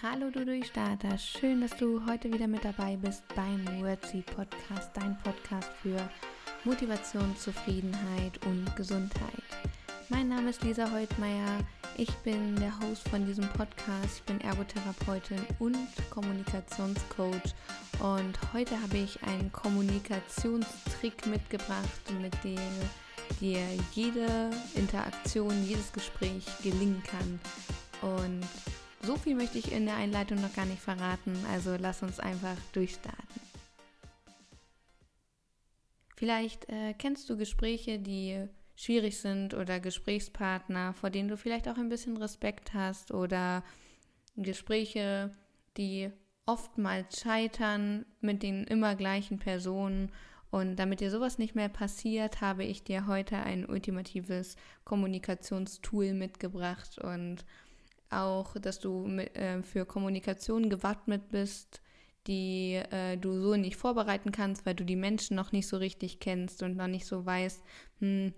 Hallo du Durchstarter, schön, dass du heute wieder mit dabei bist beim Wordseed Podcast, dein Podcast für Motivation, Zufriedenheit und Gesundheit. Mein Name ist Lisa Heutmeier, ich bin der Host von diesem Podcast, ich bin Ergotherapeutin und Kommunikationscoach und heute habe ich einen Kommunikationstrick mitgebracht, mit dem dir jede Interaktion, jedes Gespräch gelingen kann. Und so viel möchte ich in der Einleitung noch gar nicht verraten, also lass uns einfach durchstarten. Vielleicht äh, kennst du Gespräche, die schwierig sind oder Gesprächspartner, vor denen du vielleicht auch ein bisschen Respekt hast oder Gespräche, die oftmals scheitern mit den immer gleichen Personen. Und damit dir sowas nicht mehr passiert, habe ich dir heute ein ultimatives Kommunikationstool mitgebracht und auch, dass du mit, äh, für Kommunikation gewappnet bist, die äh, du so nicht vorbereiten kannst, weil du die Menschen noch nicht so richtig kennst und noch nicht so weißt, hm,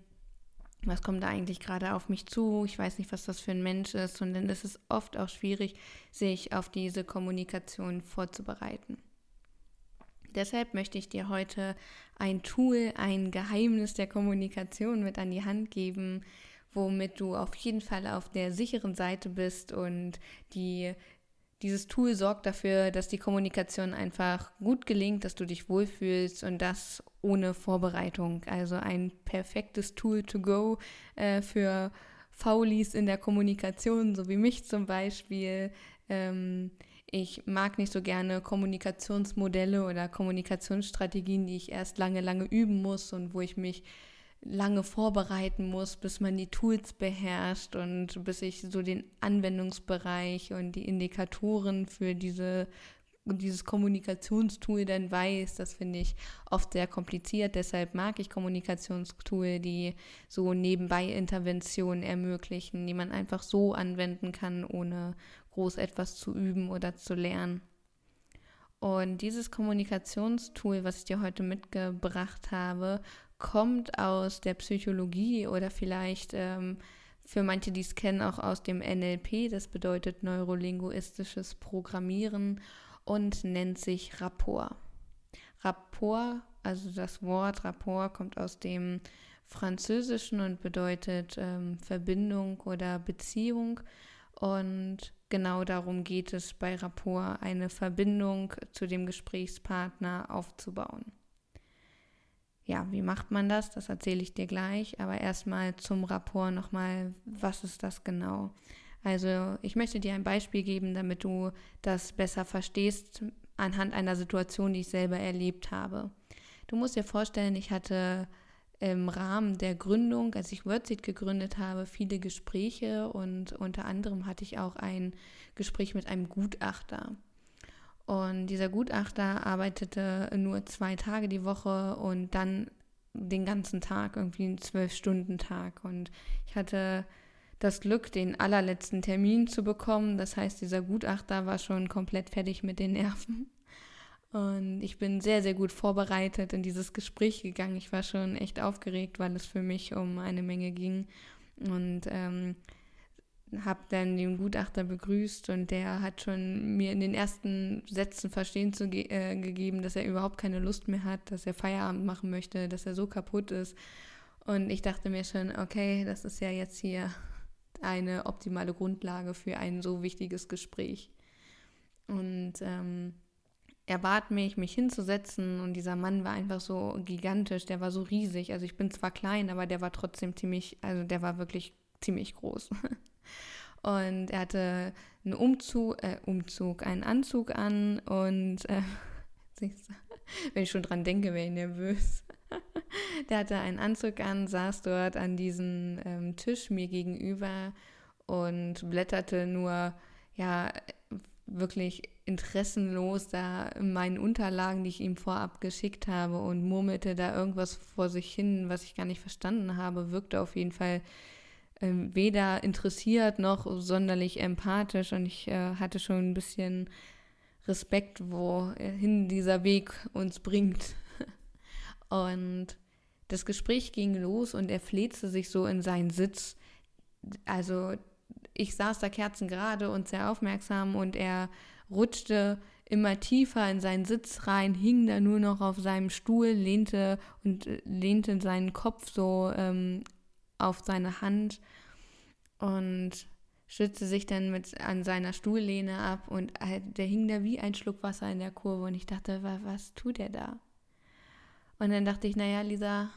was kommt da eigentlich gerade auf mich zu? Ich weiß nicht, was das für ein Mensch ist. Und dann ist es oft auch schwierig, sich auf diese Kommunikation vorzubereiten. Deshalb möchte ich dir heute ein Tool, ein Geheimnis der Kommunikation mit an die Hand geben, womit du auf jeden Fall auf der sicheren Seite bist und die dieses Tool sorgt dafür, dass die Kommunikation einfach gut gelingt, dass du dich wohlfühlst und das ohne Vorbereitung. Also ein perfektes Tool to go äh, für Faulis in der Kommunikation, so wie mich zum Beispiel. Ähm, ich mag nicht so gerne Kommunikationsmodelle oder Kommunikationsstrategien, die ich erst lange, lange üben muss und wo ich mich lange vorbereiten muss, bis man die Tools beherrscht und bis ich so den Anwendungsbereich und die Indikatoren für diese dieses Kommunikationstool dann weiß, das finde ich oft sehr kompliziert. Deshalb mag ich Kommunikationstool, die so nebenbei Interventionen ermöglichen, die man einfach so anwenden kann, ohne groß etwas zu üben oder zu lernen. Und dieses Kommunikationstool, was ich dir heute mitgebracht habe, kommt aus der Psychologie oder vielleicht ähm, für manche, die es kennen, auch aus dem NLP. Das bedeutet neurolinguistisches Programmieren und nennt sich Rapport. Rapport, also das Wort Rapport kommt aus dem Französischen und bedeutet ähm, Verbindung oder Beziehung. Und genau darum geht es bei Rapport, eine Verbindung zu dem Gesprächspartner aufzubauen ja, wie macht man das? Das erzähle ich dir gleich. Aber erstmal zum Rapport nochmal, was ist das genau? Also ich möchte dir ein Beispiel geben, damit du das besser verstehst anhand einer Situation, die ich selber erlebt habe. Du musst dir vorstellen, ich hatte im Rahmen der Gründung, als ich WordSeed gegründet habe, viele Gespräche und unter anderem hatte ich auch ein Gespräch mit einem Gutachter. Und dieser Gutachter arbeitete nur zwei Tage die Woche und dann den ganzen Tag, irgendwie einen Zwölf-Stunden-Tag. Und ich hatte das Glück, den allerletzten Termin zu bekommen. Das heißt, dieser Gutachter war schon komplett fertig mit den Nerven. Und ich bin sehr, sehr gut vorbereitet in dieses Gespräch gegangen. Ich war schon echt aufgeregt, weil es für mich um eine Menge ging. Und ähm, habe dann den Gutachter begrüßt und der hat schon mir in den ersten Sätzen verstehen zu ge äh, gegeben, dass er überhaupt keine Lust mehr hat, dass er Feierabend machen möchte, dass er so kaputt ist. Und ich dachte mir schon, okay, das ist ja jetzt hier eine optimale Grundlage für ein so wichtiges Gespräch. Und ähm, er bat mich, mich hinzusetzen und dieser Mann war einfach so gigantisch, der war so riesig. Also ich bin zwar klein, aber der war trotzdem ziemlich, also der war wirklich ziemlich groß. Und er hatte einen Umzug, äh, Umzug, einen Anzug an und äh, wenn ich schon dran denke, wäre ich nervös. Der hatte einen Anzug an, saß dort an diesem ähm, Tisch mir gegenüber und blätterte nur, ja, wirklich interessenlos da in meinen Unterlagen, die ich ihm vorab geschickt habe und murmelte da irgendwas vor sich hin, was ich gar nicht verstanden habe, wirkte auf jeden Fall ähm, weder interessiert noch sonderlich empathisch und ich äh, hatte schon ein bisschen Respekt, wohin dieser Weg uns bringt. Und das Gespräch ging los und er fletzte sich so in seinen Sitz. Also ich saß da kerzengerade und sehr aufmerksam und er rutschte immer tiefer in seinen Sitz rein, hing da nur noch auf seinem Stuhl, lehnte und äh, lehnte seinen Kopf so ähm, auf seine Hand und stützte sich dann mit an seiner Stuhllehne ab und halt, der hing da wie ein Schluck Wasser in der Kurve und ich dachte, was, was tut er da? Und dann dachte ich, naja, Lisa,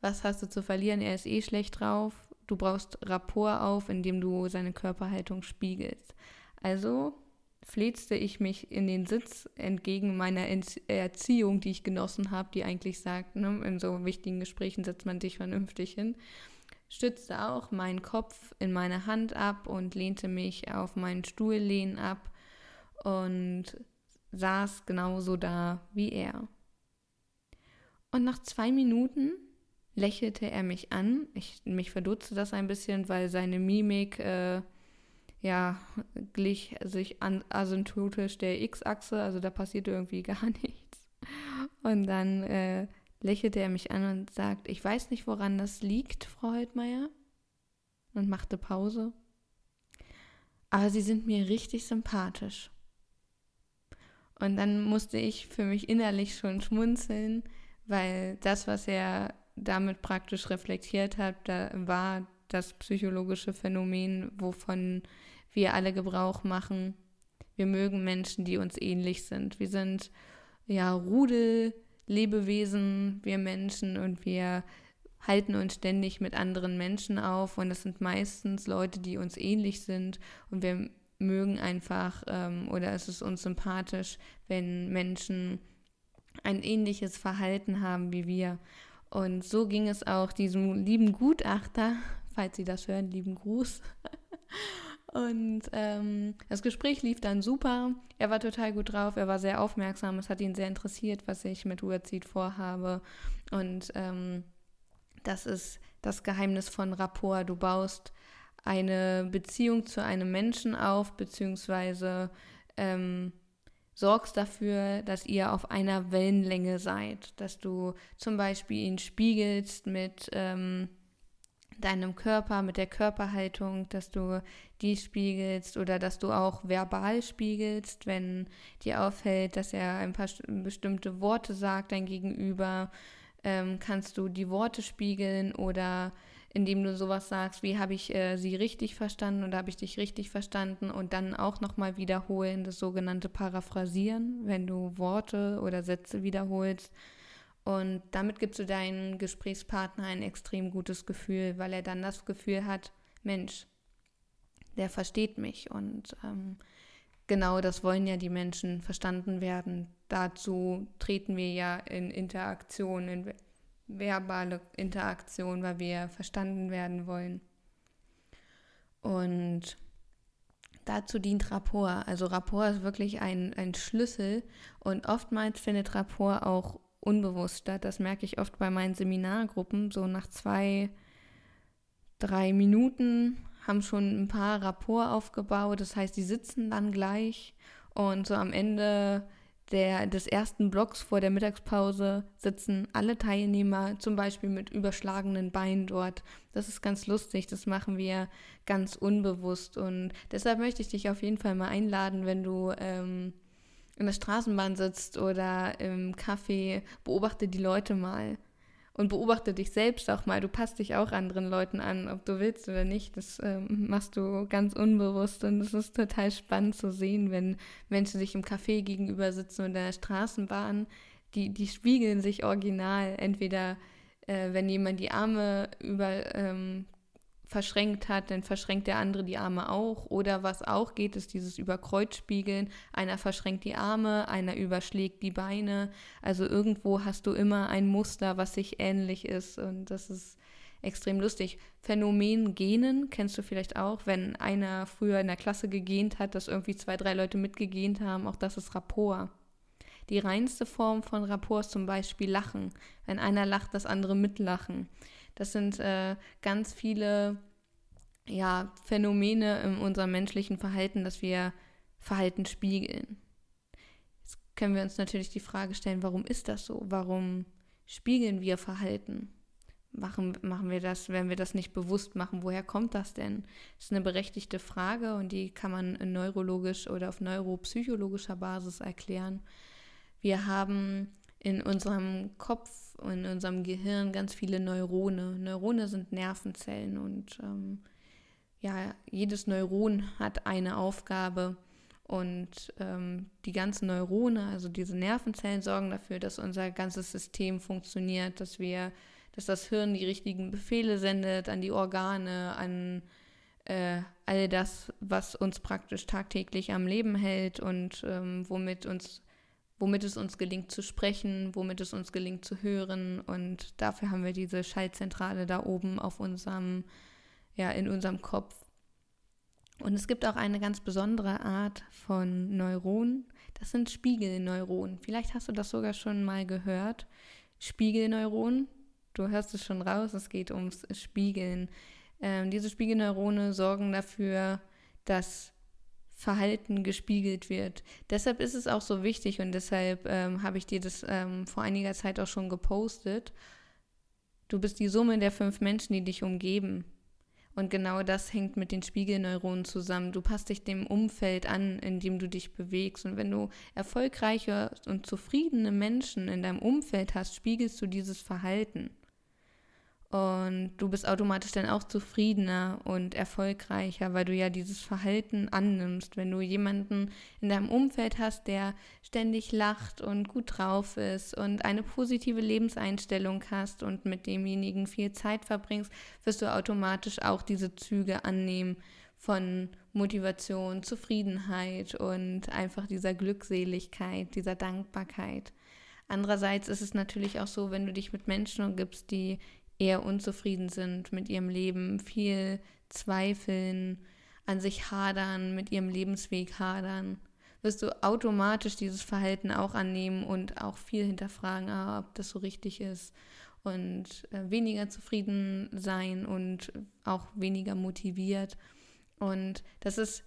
was hast du zu verlieren? Er ist eh schlecht drauf. Du brauchst Rapport auf, indem du seine Körperhaltung spiegelst. Also flitzte ich mich in den Sitz entgegen meiner Erziehung, die ich genossen habe, die eigentlich sagt, ne, in so wichtigen Gesprächen setzt man sich vernünftig hin, stützte auch meinen Kopf in meine Hand ab und lehnte mich auf meinen Stuhllehnen ab und saß genauso da wie er. Und nach zwei Minuten lächelte er mich an. Ich, mich verdutzte das ein bisschen, weil seine Mimik äh, ja, glich sich an asymptotisch der X-Achse, also da passierte irgendwie gar nichts. Und dann äh, lächelte er mich an und sagt, ich weiß nicht, woran das liegt, Frau Heutmeier. Und machte Pause. Aber Sie sind mir richtig sympathisch. Und dann musste ich für mich innerlich schon schmunzeln, weil das, was er damit praktisch reflektiert hat, da war das psychologische Phänomen, wovon wir alle Gebrauch machen. Wir mögen Menschen, die uns ähnlich sind. Wir sind ja Rudellebewesen, wir Menschen und wir halten uns ständig mit anderen Menschen auf und das sind meistens Leute, die uns ähnlich sind und wir mögen einfach ähm, oder es ist uns sympathisch, wenn Menschen ein ähnliches Verhalten haben wie wir. Und so ging es auch diesem lieben Gutachter, falls Sie das hören, lieben Gruß. Und ähm, das Gespräch lief dann super. Er war total gut drauf, er war sehr aufmerksam, es hat ihn sehr interessiert, was ich mit Uerzid vorhabe. Und ähm, das ist das Geheimnis von Rapport. Du baust eine Beziehung zu einem Menschen auf, beziehungsweise ähm, sorgst dafür, dass ihr auf einer Wellenlänge seid, dass du zum Beispiel ihn spiegelst mit ähm, deinem Körper, mit der Körperhaltung, dass du die spiegelst oder dass du auch verbal spiegelst, wenn dir auffällt, dass er ein paar bestimmte Worte sagt, dein Gegenüber, ähm, kannst du die Worte spiegeln oder indem du sowas sagst, wie habe ich äh, sie richtig verstanden oder habe ich dich richtig verstanden? Und dann auch nochmal wiederholen, das sogenannte Paraphrasieren, wenn du Worte oder Sätze wiederholst und damit gibst du deinem Gesprächspartner ein extrem gutes Gefühl, weil er dann das Gefühl hat, Mensch, der versteht mich. Und ähm, genau das wollen ja die Menschen verstanden werden. Dazu treten wir ja in Interaktion, in verbale Interaktion, weil wir verstanden werden wollen. Und dazu dient Rapport. Also Rapport ist wirklich ein, ein Schlüssel und oftmals findet Rapport auch unbewusst statt. Das merke ich oft bei meinen Seminargruppen. So nach zwei, drei Minuten haben schon ein paar Rapport aufgebaut. Das heißt, die sitzen dann gleich und so am Ende der, des ersten Blocks vor der Mittagspause sitzen alle Teilnehmer zum Beispiel mit überschlagenen Beinen dort. Das ist ganz lustig, das machen wir ganz unbewusst und deshalb möchte ich dich auf jeden Fall mal einladen, wenn du ähm, in der Straßenbahn sitzt oder im Café, beobachte die Leute mal. Und beobachte dich selbst auch mal. Du passt dich auch anderen Leuten an, ob du willst oder nicht. Das ähm, machst du ganz unbewusst. Und es ist total spannend zu sehen, wenn Menschen sich im Café gegenüber sitzen oder in der Straßenbahn. Die, die spiegeln sich original. Entweder äh, wenn jemand die Arme über ähm, verschränkt hat, dann verschränkt der andere die Arme auch. Oder was auch geht, ist dieses Überkreuzspiegeln. Einer verschränkt die Arme, einer überschlägt die Beine. Also irgendwo hast du immer ein Muster, was sich ähnlich ist. Und das ist extrem lustig. Phänomen Genen kennst du vielleicht auch, wenn einer früher in der Klasse gegähnt hat, dass irgendwie zwei, drei Leute mitgegähnt haben. Auch das ist Rapport. Die reinste Form von Rapport ist zum Beispiel Lachen. Wenn einer lacht, das andere mitlachen. Das sind äh, ganz viele ja, Phänomene in unserem menschlichen Verhalten, dass wir Verhalten spiegeln. Jetzt können wir uns natürlich die Frage stellen, warum ist das so? Warum spiegeln wir Verhalten? machen, machen wir das, wenn wir das nicht bewusst machen? Woher kommt das denn? Das ist eine berechtigte Frage und die kann man neurologisch oder auf neuropsychologischer Basis erklären. Wir haben in unserem Kopf, in unserem Gehirn ganz viele Neurone. Neurone sind Nervenzellen und ähm, ja, jedes Neuron hat eine Aufgabe und ähm, die ganzen Neurone, also diese Nervenzellen, sorgen dafür, dass unser ganzes System funktioniert, dass wir dass das Hirn die richtigen Befehle sendet an die Organe, an äh, all das, was uns praktisch tagtäglich am Leben hält und ähm, womit uns womit es uns gelingt zu sprechen, womit es uns gelingt zu hören. Und dafür haben wir diese Schaltzentrale da oben auf unserem, ja, in unserem Kopf. Und es gibt auch eine ganz besondere Art von Neuronen. Das sind Spiegelneuronen. Vielleicht hast du das sogar schon mal gehört. Spiegelneuronen du hörst es schon raus, es geht ums Spiegeln. Ähm, diese Spiegelneurone sorgen dafür, dass Verhalten gespiegelt wird. Deshalb ist es auch so wichtig und deshalb ähm, habe ich dir das ähm, vor einiger Zeit auch schon gepostet. Du bist die Summe der fünf Menschen, die dich umgeben. Und genau das hängt mit den Spiegelneuronen zusammen. Du passt dich dem Umfeld an, in dem du dich bewegst. Und wenn du erfolgreiche und zufriedene Menschen in deinem Umfeld hast, spiegelst du dieses Verhalten. Und du bist automatisch dann auch zufriedener und erfolgreicher, weil du ja dieses Verhalten annimmst. Wenn du jemanden in deinem Umfeld hast, der ständig lacht und gut drauf ist und eine positive Lebenseinstellung hast und mit demjenigen viel Zeit verbringst, wirst du automatisch auch diese Züge annehmen von Motivation, Zufriedenheit und einfach dieser Glückseligkeit, dieser Dankbarkeit. Andererseits ist es natürlich auch so, wenn du dich mit Menschen umgibst, die eher unzufrieden sind mit ihrem Leben, viel zweifeln, an sich hadern, mit ihrem Lebensweg hadern, wirst du automatisch dieses Verhalten auch annehmen und auch viel hinterfragen, ah, ob das so richtig ist und äh, weniger zufrieden sein und auch weniger motiviert. Und das ist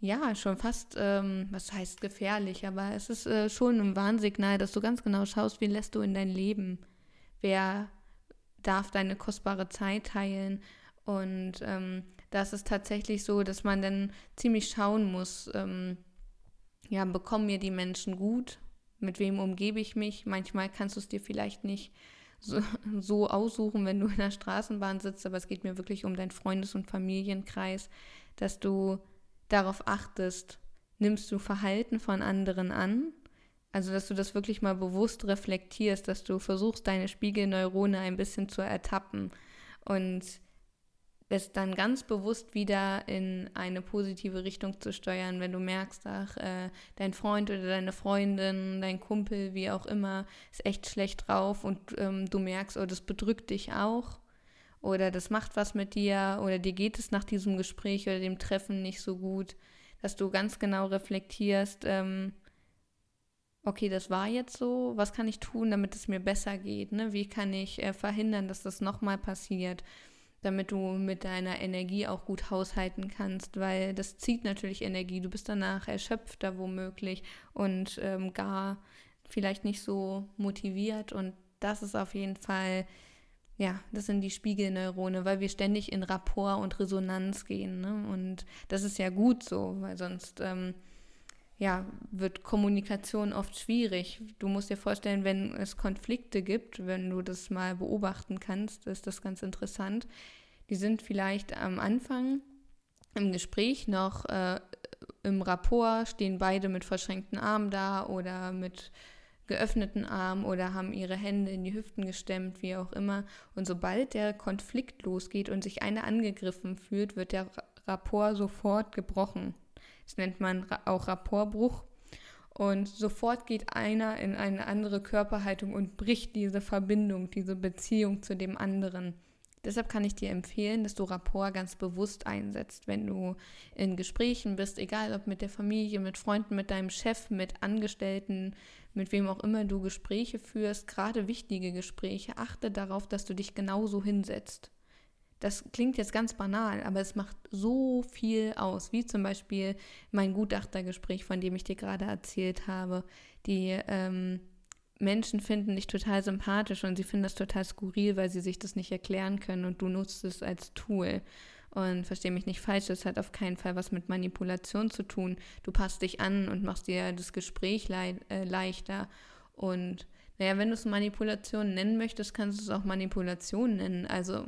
ja schon fast, ähm, was heißt gefährlich, aber es ist äh, schon ein Warnsignal, dass du ganz genau schaust, wie lässt du in dein Leben, wer darf deine kostbare Zeit teilen. Und ähm, das ist tatsächlich so, dass man dann ziemlich schauen muss, ähm, ja, bekommen mir die Menschen gut? Mit wem umgebe ich mich? Manchmal kannst du es dir vielleicht nicht so, so, aussuchen, wenn du in der Straßenbahn sitzt, aber es geht mir wirklich um deinen Freundes- und Familienkreis, dass du darauf achtest, nimmst du Verhalten von anderen an also, dass du das wirklich mal bewusst reflektierst, dass du versuchst, deine Spiegelneurone ein bisschen zu ertappen und es dann ganz bewusst wieder in eine positive Richtung zu steuern, wenn du merkst, ach, äh, dein Freund oder deine Freundin, dein Kumpel, wie auch immer, ist echt schlecht drauf und ähm, du merkst, oh, das bedrückt dich auch oder das macht was mit dir oder dir geht es nach diesem Gespräch oder dem Treffen nicht so gut, dass du ganz genau reflektierst, ähm, okay, das war jetzt so, was kann ich tun, damit es mir besser geht? Ne? Wie kann ich äh, verhindern, dass das nochmal passiert, damit du mit deiner Energie auch gut haushalten kannst, weil das zieht natürlich Energie. Du bist danach erschöpfter womöglich und ähm, gar vielleicht nicht so motiviert und das ist auf jeden Fall, ja, das sind die Spiegelneurone, weil wir ständig in Rapport und Resonanz gehen. Ne? Und das ist ja gut so, weil sonst ähm, ja, wird Kommunikation oft schwierig. Du musst dir vorstellen, wenn es Konflikte gibt, wenn du das mal beobachten kannst, ist das ganz interessant. Die sind vielleicht am Anfang im Gespräch noch äh, im Rapport, stehen beide mit verschränkten Armen da oder mit geöffneten Armen oder haben ihre Hände in die Hüften gestemmt, wie auch immer. Und sobald der Konflikt losgeht und sich einer angegriffen fühlt, wird der Rapport sofort gebrochen. Das nennt man auch Rapportbruch. Und sofort geht einer in eine andere Körperhaltung und bricht diese Verbindung, diese Beziehung zu dem anderen. Deshalb kann ich dir empfehlen, dass du Rapport ganz bewusst einsetzt, wenn du in Gesprächen bist, egal ob mit der Familie, mit Freunden, mit deinem Chef, mit Angestellten, mit wem auch immer du Gespräche führst, gerade wichtige Gespräche, achte darauf, dass du dich genauso hinsetzt. Das klingt jetzt ganz banal, aber es macht so viel aus, wie zum Beispiel mein Gutachtergespräch, von dem ich dir gerade erzählt habe. Die, ähm, Menschen finden dich total sympathisch und sie finden das total skurril, weil sie sich das nicht erklären können und du nutzt es als Tool. Und verstehe mich nicht falsch, das hat auf keinen Fall was mit Manipulation zu tun. Du passt dich an und machst dir das Gespräch le äh, leichter. Und naja, wenn du es Manipulation nennen möchtest, kannst du es auch Manipulation nennen. Also,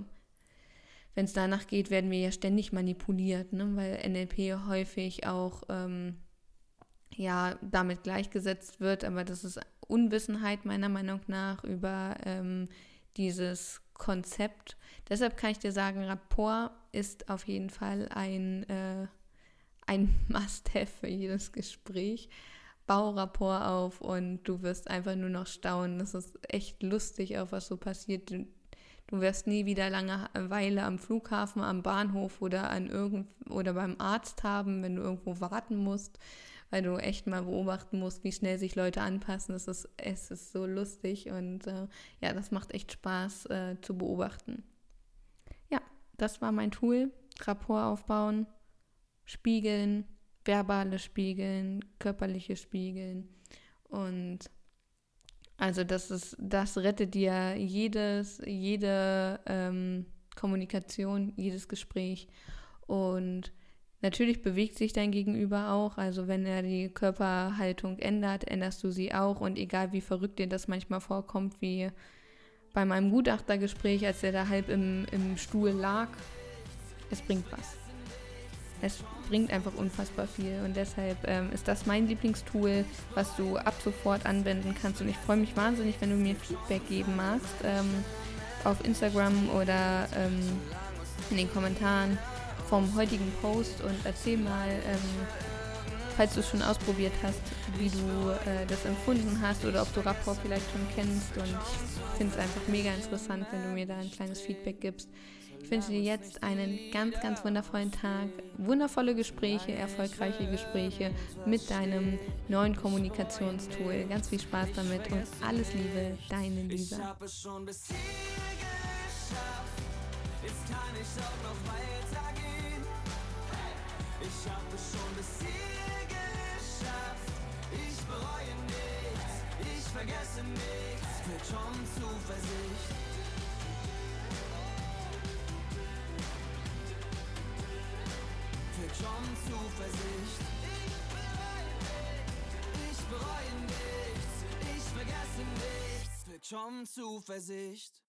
wenn es danach geht, werden wir ja ständig manipuliert, ne? weil NLP häufig auch ähm, ja, damit gleichgesetzt wird, aber das ist Unwissenheit meiner Meinung nach über ähm, dieses Konzept. Deshalb kann ich dir sagen, Rapport ist auf jeden Fall ein, äh, ein Must-Have für jedes Gespräch. Bau Rapport auf und du wirst einfach nur noch staunen. Das ist echt lustig, auch was so passiert. Du, wirst nie wieder lange Weile am Flughafen, am Bahnhof oder an irgend oder beim Arzt haben, wenn du irgendwo warten musst weil du echt mal beobachten musst, wie schnell sich Leute anpassen. Das ist, es ist so lustig und äh, ja, das macht echt Spaß äh, zu beobachten. Ja, das war mein Tool. Rapport aufbauen, spiegeln, verbale Spiegeln, körperliche Spiegeln und also das ist, das rettet dir jedes, jede ähm, Kommunikation, jedes Gespräch. Und Natürlich bewegt sich dein Gegenüber auch, also wenn er die Körperhaltung ändert, änderst du sie auch. Und egal wie verrückt dir das manchmal vorkommt, wie bei meinem Gutachtergespräch, als er da halb im, im Stuhl lag, es bringt was. Es bringt einfach unfassbar viel und deshalb ähm, ist das mein Lieblingstool, was du ab sofort anwenden kannst und ich freue mich wahnsinnig, wenn du mir Feedback geben magst ähm, auf Instagram oder ähm, in den Kommentaren vom heutigen Post und erzähl mal, ähm, falls du es schon ausprobiert hast, wie du äh, das empfunden hast oder ob du Rapport vielleicht schon kennst. Und ich finde es einfach mega interessant, wenn du mir da ein kleines Feedback gibst. Ich wünsche dir jetzt einen ganz, ganz wundervollen Tag, wundervolle Gespräche, erfolgreiche Gespräche mit deinem neuen Kommunikationstool. Ganz viel Spaß damit und alles Liebe, deine Lisa. Ich habe es schon bis hier geschafft. Jetzt kann ich auch noch weitergehen. Ich hab es schon bis hier geschafft. Ich bereue nichts, ich vergesse nichts. Schon Zuversicht. Fühlt schon Zuversicht. Ich bereue nichts, ich vergesse nichts. Fühlt schon Zuversicht.